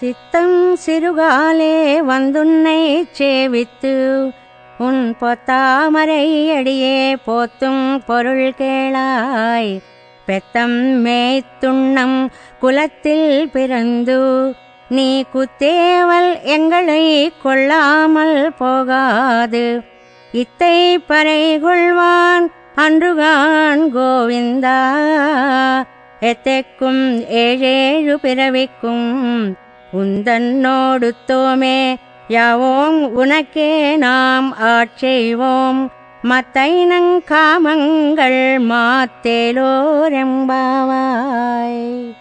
சித்தம் சிறுகாலே வந்துன்னை சேவித்து உன் பொத்தாமரை அடியே போத்தும் பொருள் கேளாய். பெத்தம் மேய்த்துண்ணம் குலத்தில் பிறந்து நீ குத்தேவல் எங்களை கொள்ளாமல் போகாது. இத்தை பறை கொள்வான் அன்றுகான் கோவிந்தா. எத்தைக்கும் ஏழேழு பிறவிக்கும் உந்தன்னோடுத்தோமே யாவோம் உனக்கே நாம் ஆட்செய்வோம் மத்தைனங்காமங்கள் మాత్తేలోరెంబావాయ్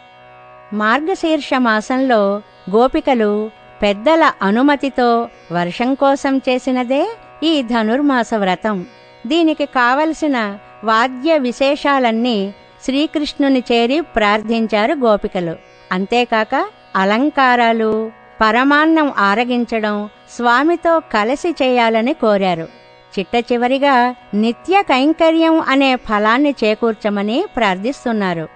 మార్గశీర్ష మాసంలో గోపికలు పెద్దల అనుమతితో వర్షం కోసం చేసినదే ఈ ధనుర్మాస వ్రతం దీనికి కావలసిన వాద్య విశేషాలన్నీ శ్రీకృష్ణుని చేరి ప్రార్థించారు గోపికలు అంతేకాక అలంకారాలు పరమాన్నం ఆరగించడం స్వామితో కలిసి చేయాలని కోరారు. చిట్ట చివరిగా నిత్య కైంకర్యం అనే ఫలాన్ని చేకూర్చమని ప్రార్థిస్తున్నారు.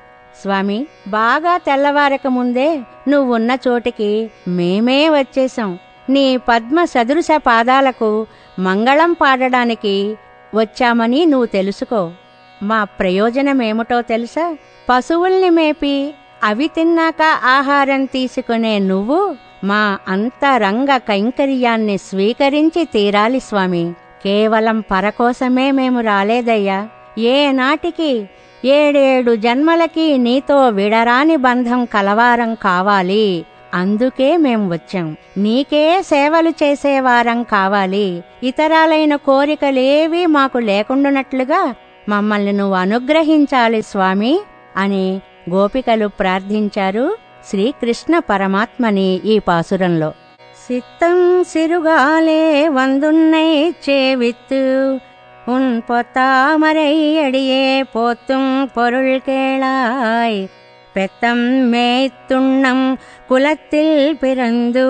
స్వామి బాగా తెల్లవారక ముందే నువ్వున్న చోటికి మేమే వచ్చేశాం. నీ పద్మ సదృశ పాదాలకు మంగళం పాడడానికి వచ్చామని నువ్వు తెలుసుకో. మా ప్రయోజనమేమిటో తెలుసా? పశువుల్ని మేపి అవి తిన్నాక ఆహారం తీసుకునే నువ్వు మా అంతరంగ కైంకర్యాన్ని స్వీకరించి తీరాలి స్వామి. కేవలం పరకోసమే మేము రాలేదయ్యా. ఏనాటికి ఏడేడు జన్మలకి నీతో విడరాని బంధం కలవారం కావాలి. అందుకే మేం వచ్చాం. నీకే సేవలు చేసేవారం కావాలి. ఇతరాలైన కోరికలేవీ మాకు లేకుండునట్లుగా మమ్మల్ని నువ్వు అనుగ్రహించాలి స్వామి అని గోపికలు ప్రార్థించారు శ్రీకృష్ణ పరమాత్మని ఈ పాసురంలో சித்தம் சிறுகாலே வந்துன்னை சேவித்து உன் பொத்தாமரை அடியே போத்தும் பொருள் கேளாய் பெத்தம் மேய்த்துண்ணம் குலத்தில் பிறந்து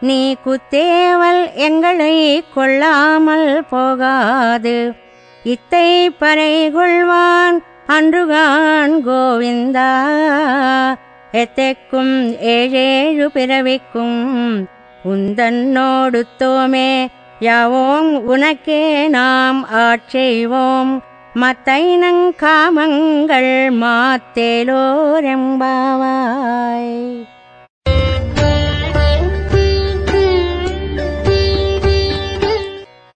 நீ குத்தேவல் எங்களை கொள்ளாமல் போகாது இத்தை பறை கொள்வான் அன்றுகான் கோவிந்தா. எத்தைக்கும் ஏழேழு பிறவிக்கும் உந்தன்னோடுத்தோமே யாவோம் உனக்கே நாம் ஆட்செய்வோம் மத்தைனங்காமங்கள் மாத்தேலோரெம்பாவாய்